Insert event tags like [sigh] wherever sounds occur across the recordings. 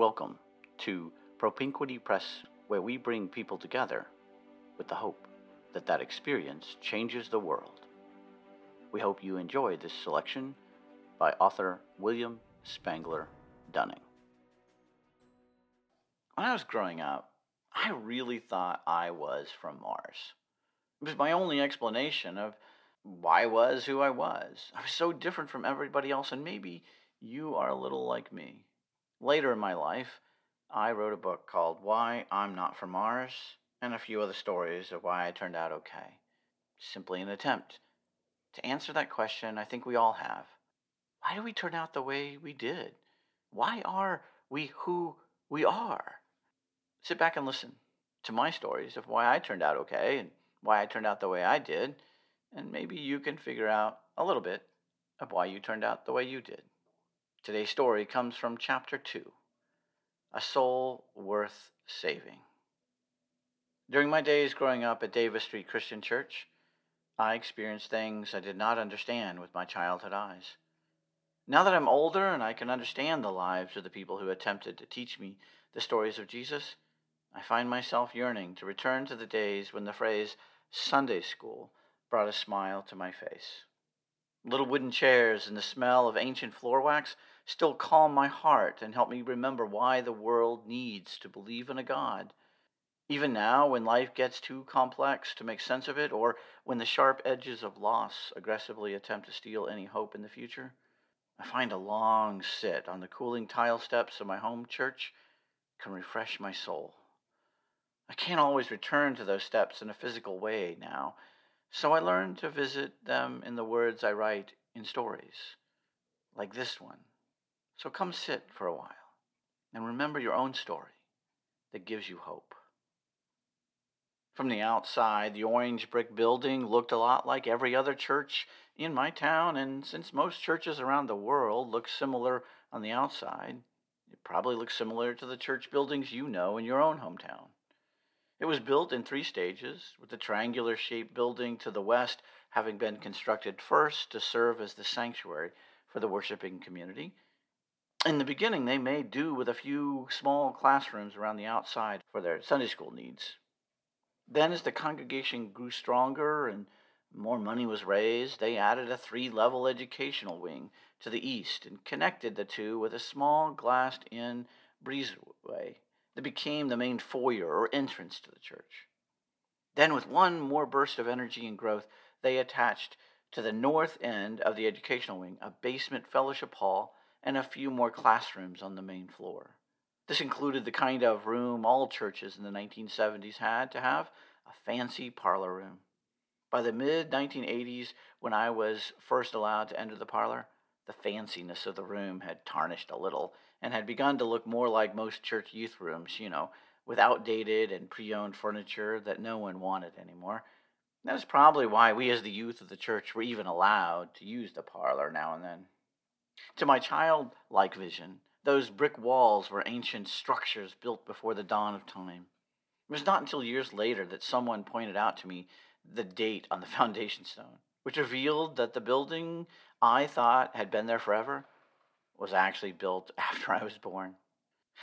Welcome to Propinquity Press, where we bring people together with the hope that that experience changes the world. We hope you enjoy this selection by author William Spangler Dunning. When I was growing up, I really thought I was from Mars. It was my only explanation of why I was who I was. I was so different from everybody else, and maybe you are a little like me. Later in my life, I wrote a book called Why I'm Not from Mars and a few other stories of why I turned out okay. Simply an attempt to answer that question I think we all have. Why do we turn out the way we did? Why are we who we are? Sit back and listen to my stories of why I turned out okay and why I turned out the way I did, and maybe you can figure out a little bit of why you turned out the way you did. Today's story comes from chapter 2 A Soul Worth Saving. During my days growing up at Davis Street Christian Church, I experienced things I did not understand with my childhood eyes. Now that I'm older and I can understand the lives of the people who attempted to teach me the stories of Jesus, I find myself yearning to return to the days when the phrase Sunday school brought a smile to my face. Little wooden chairs and the smell of ancient floor wax still calm my heart and help me remember why the world needs to believe in a God. Even now, when life gets too complex to make sense of it, or when the sharp edges of loss aggressively attempt to steal any hope in the future, I find a long sit on the cooling tile steps of my home church can refresh my soul. I can't always return to those steps in a physical way now, so I learn to visit them in the words I write in stories, like this one. So come sit for a while and remember your own story that gives you hope. From the outside, the orange brick building looked a lot like every other church in my town, and since most churches around the world look similar on the outside, it probably looks similar to the church buildings you know in your own hometown. It was built in three stages, with the triangular shaped building to the west having been constructed first to serve as the sanctuary for the worshiping community. In the beginning, they made do with a few small classrooms around the outside for their Sunday school needs. Then, as the congregation grew stronger and more money was raised, they added a three level educational wing to the east and connected the two with a small glassed in breezeway that became the main foyer or entrance to the church. Then, with one more burst of energy and growth, they attached to the north end of the educational wing a basement fellowship hall and a few more classrooms on the main floor. This included the kind of room all churches in the 1970s had to have a fancy parlor room. By the mid 1980s, when I was first allowed to enter the parlor, the fanciness of the room had tarnished a little and had begun to look more like most church youth rooms, you know, with outdated and pre owned furniture that no one wanted anymore. That is probably why we, as the youth of the church, were even allowed to use the parlor now and then. To my childlike vision, those brick walls were ancient structures built before the dawn of time. It was not until years later that someone pointed out to me the date on the [laughs] foundation stone, which revealed that the building I thought had been there forever was actually built [laughs] after I was born.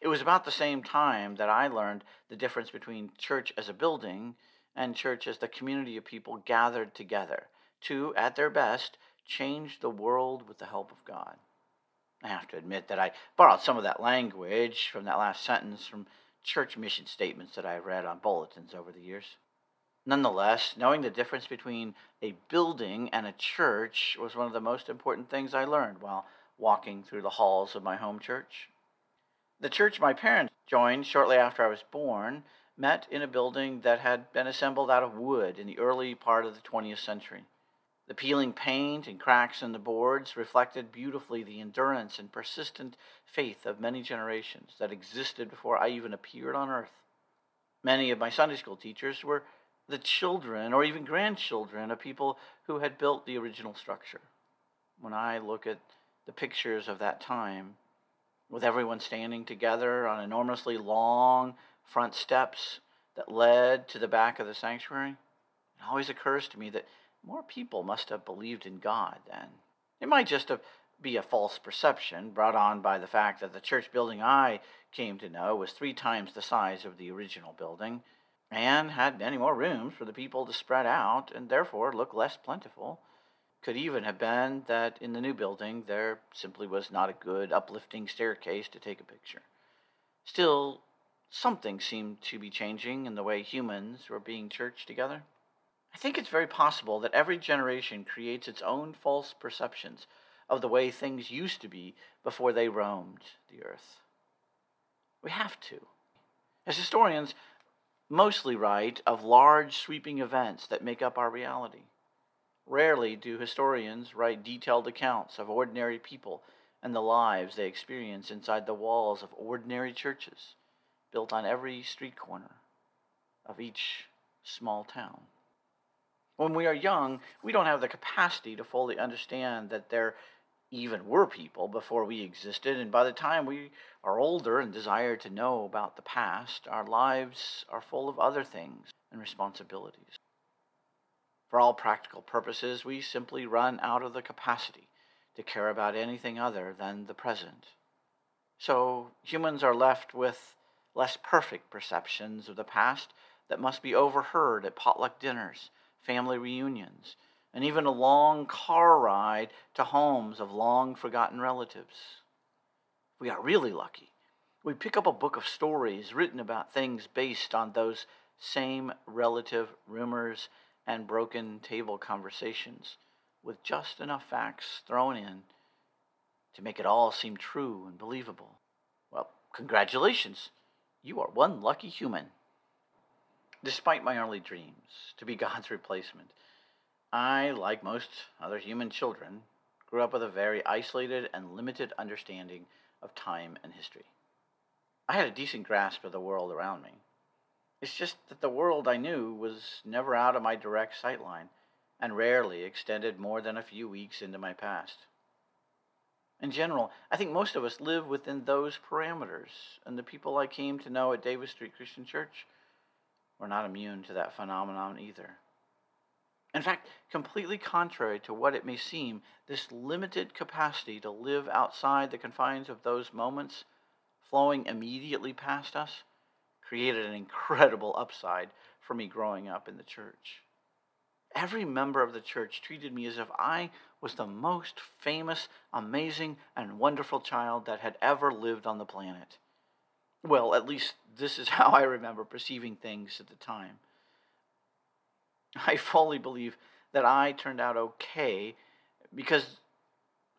It was about the same time that I learned the difference between church as a building and church as the community of people gathered together to, at their best, change the world with the help of God. I have to admit that I borrowed some of that language from that last sentence from church mission statements that I've read on bulletins over the years. Nonetheless, knowing the difference between a building and a church was one of the most important things I learned while walking through the halls of my home church. The church my parents joined shortly after I was born met in a building that had been assembled out of wood in the early part of the 20th century. The peeling paint and cracks in the boards reflected beautifully the endurance and persistent faith of many generations that existed before I even appeared on earth. Many of my Sunday school teachers were the children or even grandchildren of people who had built the original structure. When I look at the pictures of that time, with everyone standing together on enormously long front steps that led to the back of the sanctuary, it always occurs to me that more people must have believed in God then. It might just be a false perception brought on by the fact that the church building I came to know was three times the size of the original building and had many more rooms for the people to spread out and therefore look less plentiful. Could even have been that in the new building there simply was not a good uplifting staircase to take a picture. Still, something seemed to be changing in the way humans were being churched together. I think it's very possible that every generation creates its own false perceptions of the way things used to be before they roamed the earth. We have to. As historians, mostly write of large sweeping events that make up our reality. Rarely do historians write detailed accounts of ordinary people and the lives they experience inside the walls of ordinary churches built on every street corner of each small town. When we are young, we don't have the capacity to fully understand that there even were people before we existed, and by the time we are older and desire to know about the past, our lives are full of other things and responsibilities. For all practical purposes, we simply run out of the capacity to care about anything other than the present. So humans are left with less perfect perceptions of the past that must be overheard at potluck dinners, family reunions, and even a long car ride to homes of long forgotten relatives. We are really lucky. We pick up a book of stories written about things based on those same relative rumors and broken table conversations, with just enough facts thrown in to make it all seem true and believable. Well, congratulations. You are one lucky human. Despite my early dreams to be [laughs] God's replacement, I, like most other human children, grew up with a very isolated and limited understanding of time and history. I had a decent grasp of the world around me. It's just that the world I knew was never out of my direct sightline and rarely extended more than a few weeks into my past. In general, I think most of us live within those parameters, and the people I came to know at Davis Street Christian Church were not immune to that phenomenon either. In fact, completely contrary to what it may seem, this limited capacity to live outside the confines of those moments flowing immediately past us created an incredible upside for me growing up in the church. Every member of the church treated me as if I was the most famous, amazing, and wonderful child that had ever lived on the planet. Well, at least this is [laughs] how I remember perceiving things at the time. I fully believe that I turned out okay because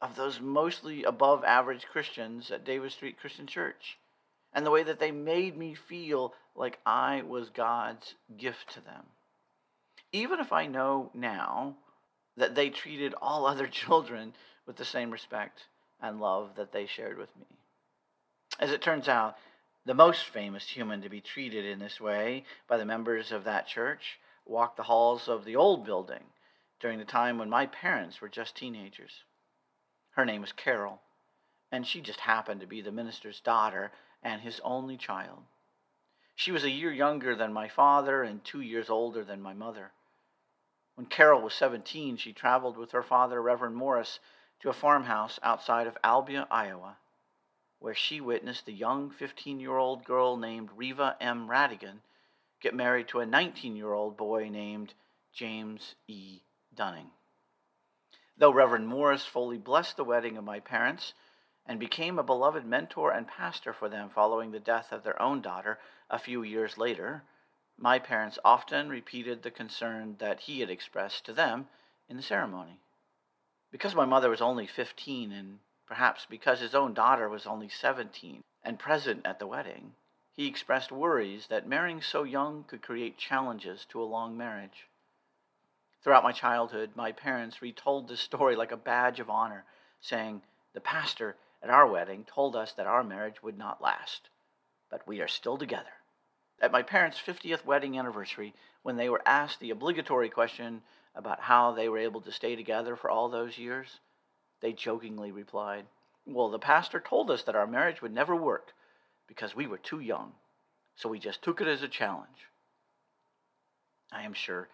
of those mostly above average Christians at Davis Street Christian Church and the way that they made me feel like I was God's gift to them. Even if I know now that they treated all [laughs] other children with the same respect and love that they shared with me. As it turns out, the most famous human to be treated in this way by the members of that church walked the halls of the old building during the time when my parents were just teenagers. Her name was Carol, and she just happened to be the minister's daughter and his only child. She was a year younger than my father and two years older than my mother. When Carol was 17, she traveled with her father, Reverend Morris, to a farmhouse outside of Albia, Iowa, where she witnessed a young 15 year old girl named Reva M. Radigan get married to a 19 year old boy named James E. Dunning. Though Reverend Morris fully blessed the wedding of my parents and became a beloved mentor and pastor for them following the death of their own daughter a few years later, my parents often repeated the concern that he had expressed to them in the ceremony. Because my mother was only 15, and perhaps because his own daughter was only 17 and present at the wedding, he expressed worries that marrying so young could create challenges to a long marriage. Throughout my childhood, my parents retold this story like a badge of honor, saying, The pastor at our wedding told us that our marriage would not last, but we are still together. At my parents' 50th wedding anniversary, when they were asked the obligatory question about how they were able to stay together for all those years, they jokingly replied, Well, the pastor told us that our marriage would never work, because we were too young. So we just took it as a challenge. I am sure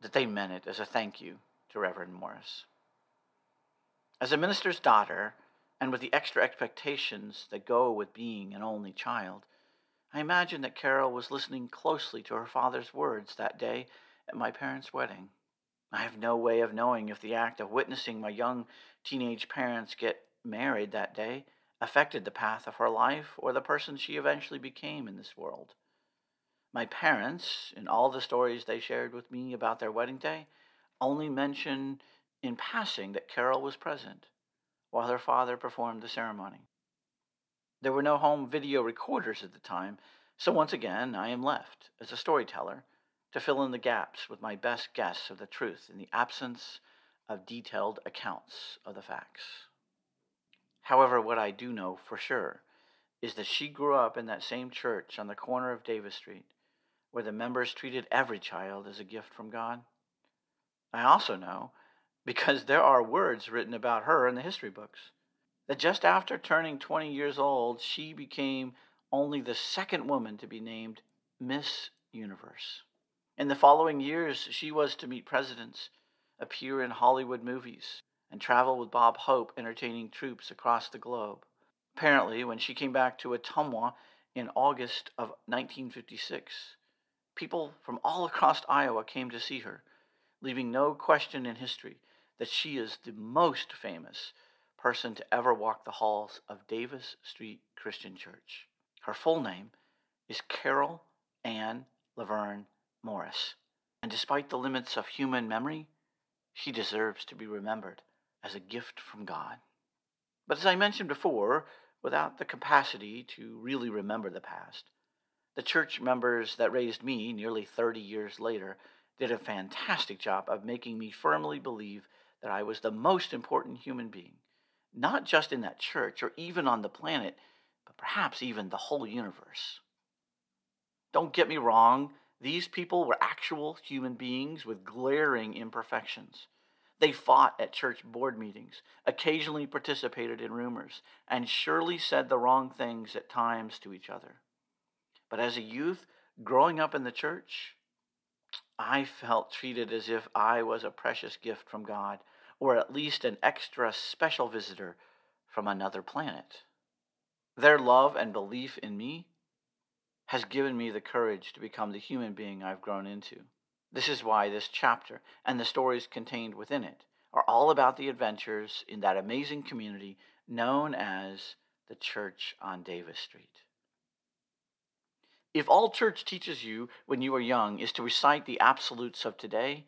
that they meant it as a thank you to Reverend Morris. As a minister's daughter, and with the extra expectations that go with being an only child, I imagine that Carol was listening closely to her father's words that day at my parents' wedding. I have no way of knowing if the act of witnessing my young teenage parents get married that day affected the path of her life or the person she eventually became in this world. My parents, in all the stories they shared with me about their wedding day, only mention in passing that Carol was present while her father performed the ceremony. There were no home video recorders at the time, so once again I am left, as a storyteller, to fill in the gaps with my best guess of the truth in the absence of detailed accounts of the facts. However, what I do know for sure is that she grew up in that same church on the corner of Davis Street, where the members treated every child as a gift from God. I also know, [laughs] because there are words written about her in the history books, that just after turning 20 years old, she became only the second woman to be named Miss Universe. In the following years, she was to meet presidents, appear in Hollywood movies, and travel with Bob Hope entertaining troops across the globe. Apparently, when she came back to Ottumwa in August of 1956, people from all across Iowa came to see her, leaving no question in history that she is the most famous person to ever walk the halls of Davis Street Christian Church. Her full name is Carol Ann Laverne Morris, and despite the limits of human memory, she deserves to be remembered as a gift from God. But as I mentioned before, without the capacity to really remember the past, the church members that raised me nearly 30 years later did a fantastic job of making me firmly believe that I was the most important human being, not just in that church or even on the planet, but perhaps even the whole universe. Don't get me wrong, these people were actual human beings with glaring imperfections. They fought at church board meetings, occasionally participated in rumors, and surely said the wrong things at times to each other. But as a youth, growing up in the church, I felt treated as if I was a precious gift from God, or at least an extra special visitor from another planet. Their love and belief in me has given me the courage to become the human being I've grown into. This is why this chapter and the stories contained within it are all about the adventures in that amazing community known as the Church on Davis Street. If all church teaches you when you are young is to recite the absolutes of today,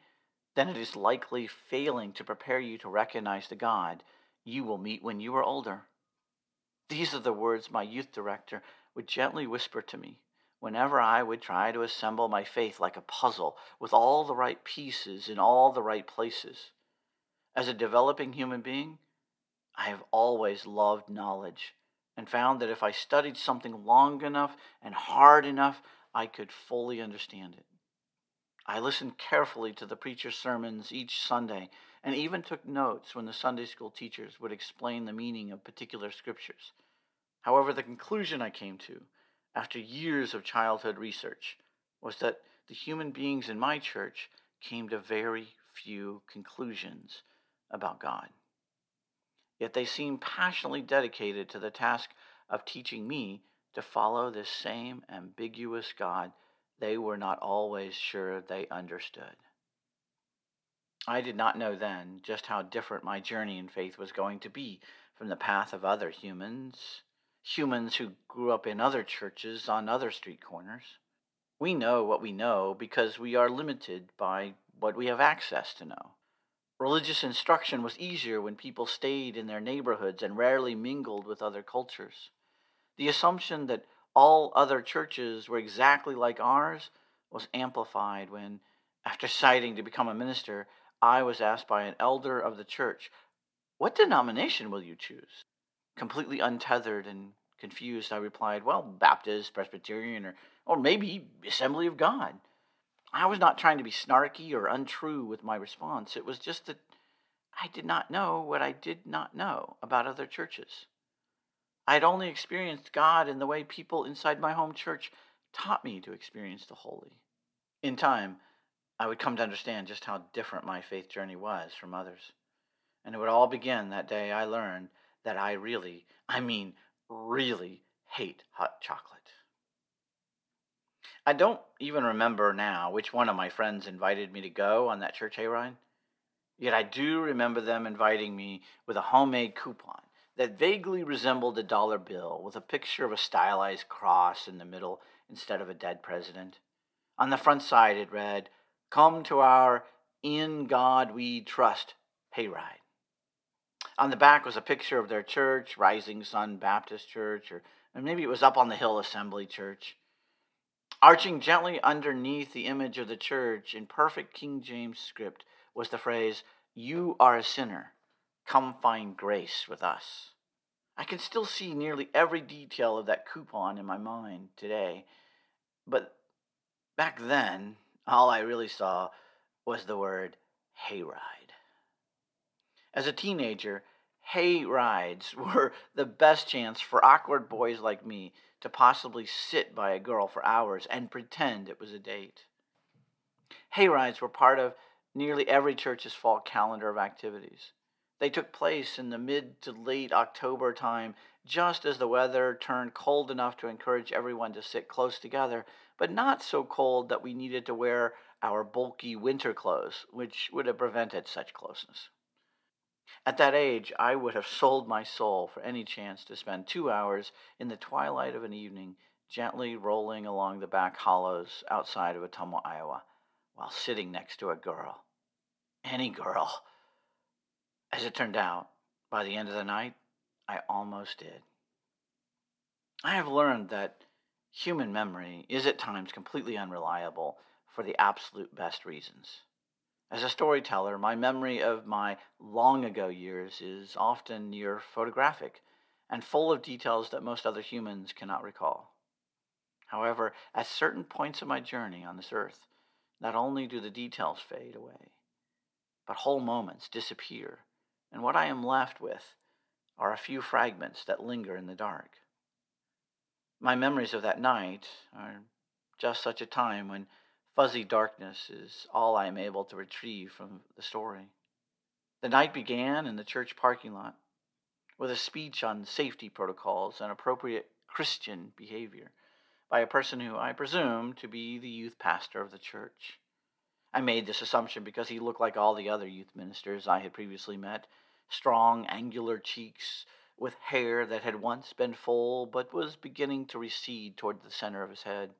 then it is likely failing to prepare you to recognize the God you will meet when you are older. These are the words my youth director would gently whisper to me whenever I would try to assemble my faith like a puzzle with all the right pieces in all the right places. As a developing human being, I have always loved knowledge and found that if I studied something long enough and hard enough, I could fully understand it. I listened carefully to the preacher's sermons each Sunday and even took notes when the Sunday school teachers would explain the meaning of particular scriptures. However, the conclusion I came to after years of childhood research was that the human beings in my church came to very few conclusions about God. Yet they seemed passionately dedicated to the task of teaching me to follow this same ambiguous God they were not always sure they understood. I did not know then just how different my journey in faith was going to be from the path of other humans humans who grew up in other churches on other street corners. We know what we know because we are limited by what we have access to know. Religious instruction was easier when people stayed in their neighborhoods and rarely mingled with other cultures. The assumption that all other churches were exactly like ours was amplified when, after citing to become a minister, I was asked by an elder of the church, What denomination will you choose? Completely untethered and confused, I replied, Well, Baptist, Presbyterian, or, or maybe Assembly of God. I was not trying to be snarky or untrue with my response. It was just that I did not know what I did not know about other churches. I had only experienced God in the way people inside my home church taught me to experience the holy. In time, I would come to understand just how different my faith journey was from others. And it would all begin that day I learned that I really, I mean, really hate hot chocolate. I don't even remember now which one of my friends invited me to go on that church hayride. Yet I do remember them inviting me with a homemade coupon that vaguely resembled a dollar bill with a picture of a stylized cross in the middle instead of a dead president. On the front side, it read, Come to our In God We Trust hayride. On the back was a picture of their church, Rising Sun Baptist Church, or maybe it was Up on the Hill Assembly Church. Arching gently underneath the image of the church in perfect King James script was the phrase, You are a sinner. Come find grace with us. I can still see nearly every detail of that coupon in my mind today, but back then, all I really saw was the word hayride. As a teenager, hay rides [laughs] were the best chance for awkward boys like me to possibly sit by a girl for hours and pretend it was a date. Hay rides were part of nearly every church's fall calendar of activities. They took place in the mid to late October time, just as the weather turned cold enough to encourage everyone to sit close together, but not so cold that we needed to wear our bulky winter clothes, which would have prevented such closeness. At that age, I would have sold my soul for any chance to spend two hours in the twilight of an evening gently rolling along the back hollows outside of Ottumwa, Iowa, while sitting next to a girl. Any girl. As it turned out, by the end of the night, I almost did. I have learned that human memory is at times completely unreliable for the absolute best reasons. As a storyteller, my memory of my long ago years is often near photographic and full of details that most other humans cannot recall. However, at certain points of my journey on this earth, not only do the details fade away, but whole moments disappear, and what I am left with are a few fragments that linger in the dark. My memories of that night are just such a time when Fuzzy darkness is all I am able to retrieve from the story. The night began in the church parking lot with a speech on safety protocols and appropriate Christian behavior by a person who I presume to be the youth pastor of the church. I made this assumption because he looked like all the other youth ministers I had previously met strong, angular cheeks, with hair that had once been full but was beginning to recede toward the center of his head.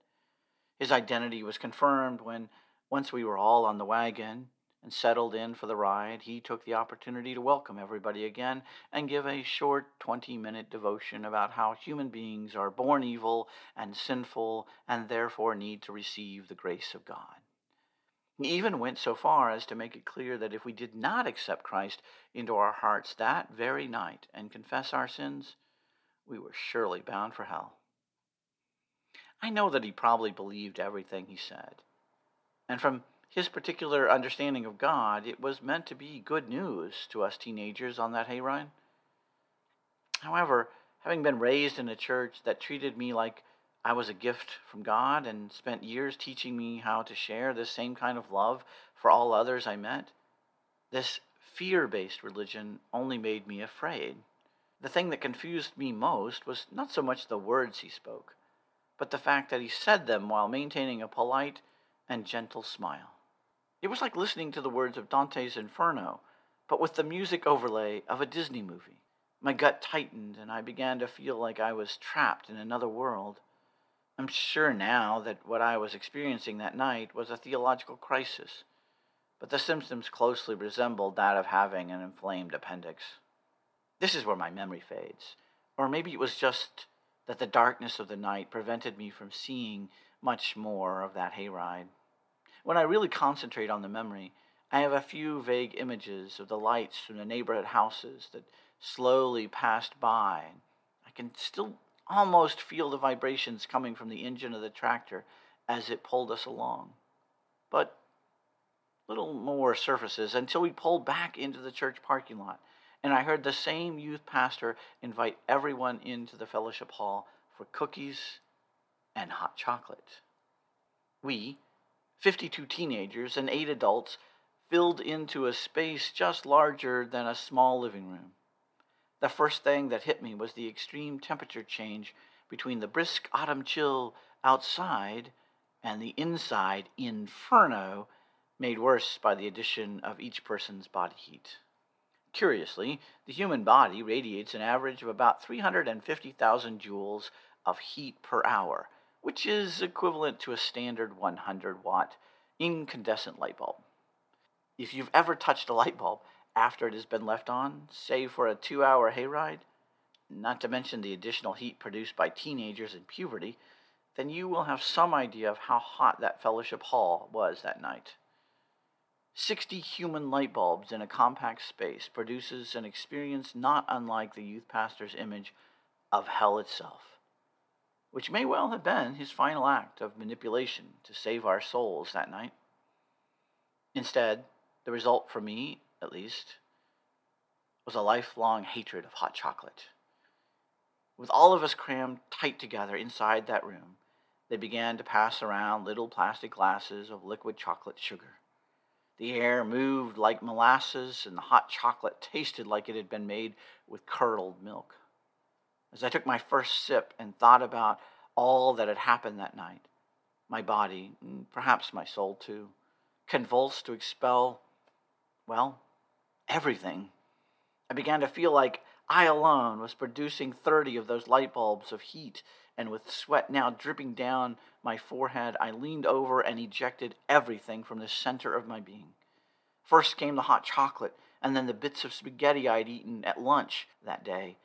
His identity was confirmed when, once we were all on the wagon and settled in for the ride, he took the opportunity to welcome everybody again and give a short 20 minute devotion about how human beings are born evil and sinful and therefore need to receive the grace of God. He even went so far as to make it clear that if we did not accept Christ into our hearts that very night and confess our sins, we were surely bound for hell. I know that he probably believed everything he said. And from his particular understanding of God, it was meant to be good news to us teenagers on that hayride. However, having been raised in a church that treated me like I was a gift from God and spent years teaching me how to share this same kind of love for all others I met, this fear based religion only made me afraid. The thing that confused me most was not so much the words he spoke, but the fact that he said them while maintaining a polite and gentle smile. It was like listening to the words of Dante's Inferno, but with the music overlay of a Disney movie. My gut tightened, and I began to feel like I was trapped in another world. I'm sure now that what I was experiencing that night was a theological crisis, but the symptoms closely resembled that of having an inflamed appendix. This is where my memory fades. Or maybe it was just that the darkness of the night prevented me from seeing much more of that hayride. When I really concentrate on the memory, I have a few vague images of the lights from the neighborhood houses that slowly passed by. I can still almost feel the vibrations coming from the engine of the tractor as it pulled us along. But little more surfaces until we pulled back into the church parking lot and I heard the same youth pastor invite everyone into the fellowship hall for cookies and hot chocolate. We, 52 teenagers and eight adults, filled into a space just larger than a small living room. The first thing that hit me was the extreme temperature change between the brisk autumn chill outside and the inside inferno made worse by the addition of each person's body heat. Curiously, the human body radiates an average of about 350,000 joules of heat per hour, which is equivalent to a standard 100 watt incandescent light bulb. If you've ever touched a light bulb after it has been left on, say for a two hour hayride, not to mention the additional heat produced by teenagers in puberty, then you will have some idea of how hot that fellowship hall was that night. 60 human light bulbs in a compact space produces an experience not unlike the youth pastor's image of hell itself, which may well have been his final act of manipulation to save our souls that night. Instead, the result for me, at least, was a lifelong hatred of hot chocolate. With all of us crammed tight together inside that room, they began to pass around little plastic glasses of liquid chocolate sugar. The air moved like molasses, and the hot chocolate tasted like it had been made with curdled milk. As I took my first sip and thought about all that had happened that night, my body, and perhaps my soul too, convulsed to expel, well, everything. I began to feel like I alone was producing 30 of those light bulbs of heat and with sweat now dripping down my forehead, I leaned over and ejected everything from the center of my being. First came the hot chocolate, and then the bits of spaghetti I'd eaten at lunch that day.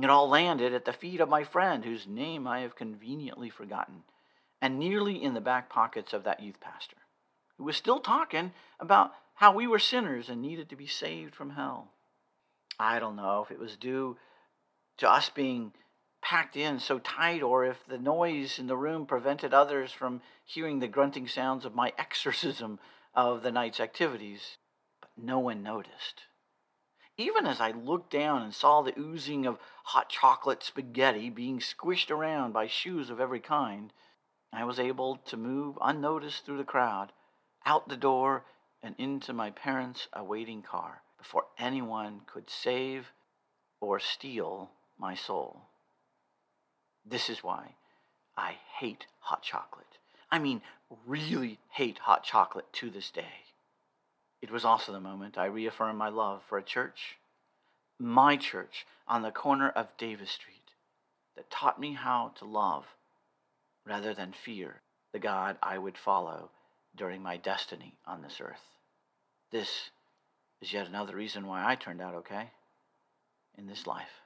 It all landed at the feet of my friend, whose name I have conveniently forgotten, and nearly in the back pockets of that youth pastor, who was still talking about how we were sinners and needed to be saved from hell. I don't know if it was due to us being packed in so tight, or if the noise in the room prevented others from hearing the grunting sounds of my [laughs] exorcism of the night's activities. But no one noticed. Even as I looked down and saw the oozing of hot chocolate spaghetti being squished around by shoes of every kind, I was able to move unnoticed through the crowd, out the door, and into my parents' awaiting car before anyone could save or steal my soul. This is why I hate hot chocolate. I mean, really hate hot chocolate to this day. It was also the moment I reaffirmed my love for a church, my church on the corner of Davis Street, that taught me how to love rather than fear the God I would follow during my destiny on this earth. This is yet another reason why I turned out okay in this life.